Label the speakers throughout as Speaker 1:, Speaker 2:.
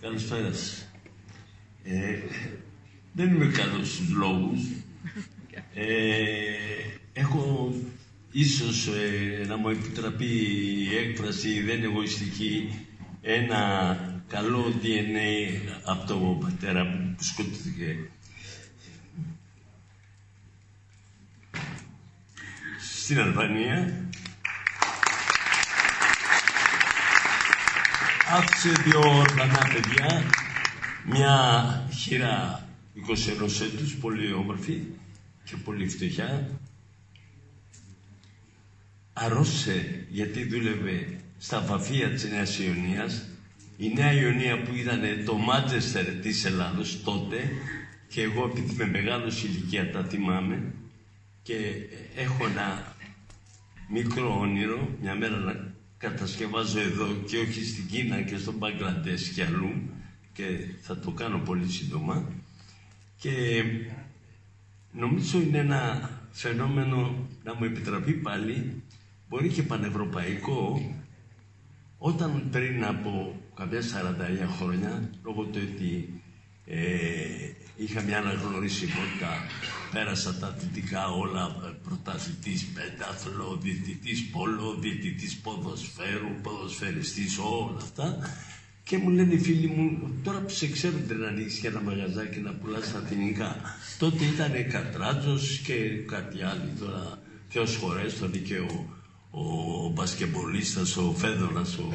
Speaker 1: Καλησπέρας σας. Ε, δεν είμαι καλός στους λόγους. Ε, έχω ίσως ε, να μου επιτραπεί η έκφραση δεν εγωιστική ένα καλό DNA από τον πατέρα μου που σκοτώθηκε. Στην Αλβανία άφησε δύο ορφανά παιδιά, μια χειρά 21 έτους, πολύ όμορφη και πολύ φτωχιά. Αρρώστησε γιατί δούλευε στα βαφεία της Νέας Ιωνίας. Η Νέα Ιωνία που ήταν το Μάτζεστερ της Ελλάδος τότε και εγώ επειδή με μεγάλος ηλικία τα θυμάμαι και έχω ένα μικρό όνειρο μια μέρα να κατασκευάζω εδώ και όχι στην Κίνα και στο Μπαγκλαντές και αλλού και θα το κάνω πολύ σύντομα. Και νομίζω είναι ένα φαινόμενο να μου επιτραπεί πάλι μπορεί και πανευρωπαϊκό όταν πριν από κάποια 49 χρόνια λόγω του ότι ε, είχα μια αναγνωρισιμότητα, πέρασα τα δυτικά όλα, πρωταθλητής, πεντάθλο, διαιτητής πόλο, διαιτητής ποδοσφαίρου, ποδοσφαιριστής, όλα αυτά. Και μου λένε οι φίλοι μου, τώρα που σε ξέρουν να ανοίξεις και ένα μαγαζάκι να πουλάς αθηνικά. Τότε ήταν Κατράτζος και κάτι άλλο τώρα, και ο Σχορέστον και ο, ο μπασκεμπολίστας, ο Φέδωνας, ο,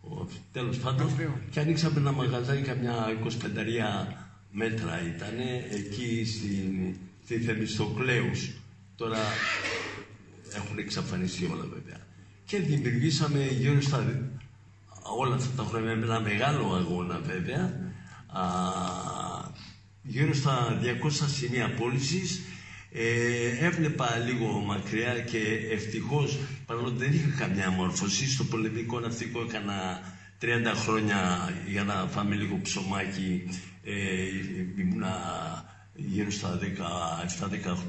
Speaker 1: ο, τέλος πάντων. Και ανοίξαμε ένα μαγαζάκι καμιά 25 μέτρα ήταν εκεί στην, στη Θεμιστοκλέους. Τώρα έχουν εξαφανιστεί όλα βέβαια. Και δημιουργήσαμε γύρω στα όλα αυτά τα χρόνια με ένα μεγάλο αγώνα βέβαια α, γύρω στα 200 σημεία πώλησης. Ε, έβλεπα λίγο μακριά και ευτυχώς παρόλο δεν είχα καμιά μόρφωση στο πολεμικό ναυτικό έκανα 30 χρόνια για να φάμε λίγο ψωμάκι ε, ήμουνα γύρω στα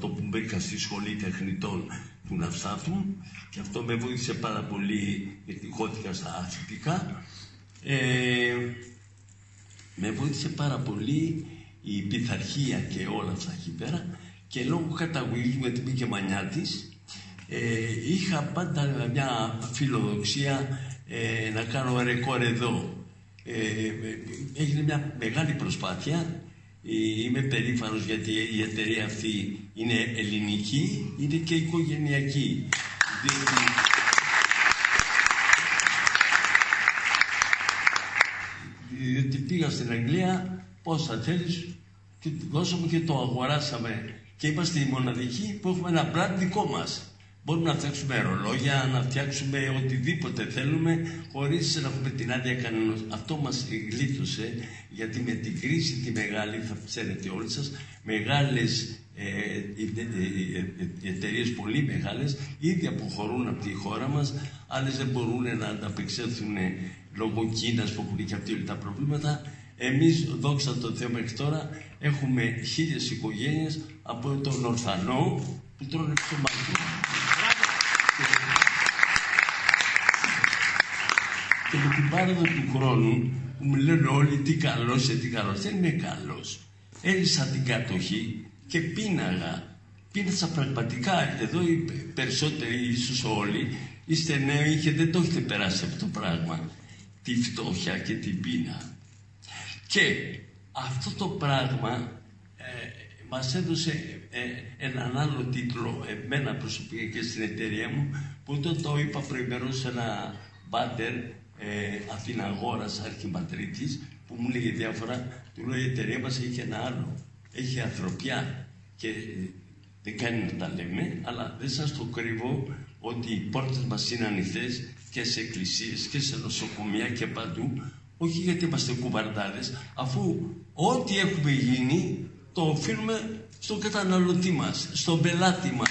Speaker 1: 17-18 που μπήκα στη σχολή τεχνητών του Ναυσάτου και αυτό με βοήθησε πάρα πολύ γιατί χώθηκα στα αθλητικά. Ε, με βοήθησε πάρα πολύ η πειθαρχία και όλα αυτά εκεί πέρα και λόγω καταγωγής μου γιατί και μανιά της ε, είχα πάντα μια φιλοδοξία ε, να κάνω ρεκόρ εδώ ε, έγινε μια μεγάλη προσπάθεια. Ε, είμαι περήφανος γιατί η εταιρεία αυτή είναι ελληνική, είναι και οικογενειακή. Διότι πήγα στην Αγγλία, πόσα θέλεις, και δώσαμε και το αγοράσαμε. Και είμαστε οι μοναδικοί που έχουμε ένα brand δικό μας. Μπορούμε να φτιάξουμε ρολόγια, να φτιάξουμε οτιδήποτε θέλουμε χωρίς να έχουμε την άδεια κανένας. Αυτό μας γλίτωσε γιατί με την κρίση τη μεγάλη, θα ξέρετε όλοι σας, μεγάλες ε, ε, ε, εταιρείες πολύ μεγάλες ήδη αποχωρούν από τη χώρα μας, άλλες δεν μπορούν να ανταπεξέλθουν λόγω Κίνας που έχουν και αυτοί τα προβλήματα. Εμείς, δόξα τω Θεώ μέχρι τώρα, έχουμε χίλιες οικογένειες από τον ορφανό που τρώνε ψωμάκι. Και με την πάροδο του χρόνου που μου λένε όλοι τι καλός είσαι, τι καλός. Δεν είμαι καλός. Έλυσα την κατοχή και πίναγα. Πίνασα πραγματικά. Εδώ οι περισσότεροι, ίσως όλοι, είστε νέοι και δεν το έχετε περάσει αυτό το πράγμα. Τη φτώχεια και την πείνα. Και αυτό το πράγμα ε, μας έδωσε ε, έναν άλλο τίτλο εμένα προσωπικά και στην εταιρεία μου που το, το είπα προημερώς σε ένα μπάντερ ε, Αθηναγόρας αρχιπατρίτης που μου λέγε διάφορα, του λέω η εταιρεία μας έχει ένα άλλο, έχει ανθρωπιά και ε, δεν κάνει να τα λέμε, αλλά δεν σας το κρύβω ότι οι πόρτες μας είναι ανοιχτές και σε εκκλησίες και σε νοσοκομεία και παντού, όχι γιατί είμαστε κουβαρδάδες, αφού ό,τι έχουμε γίνει το οφείλουμε στον καταναλωτή μας, στον πελάτη μας.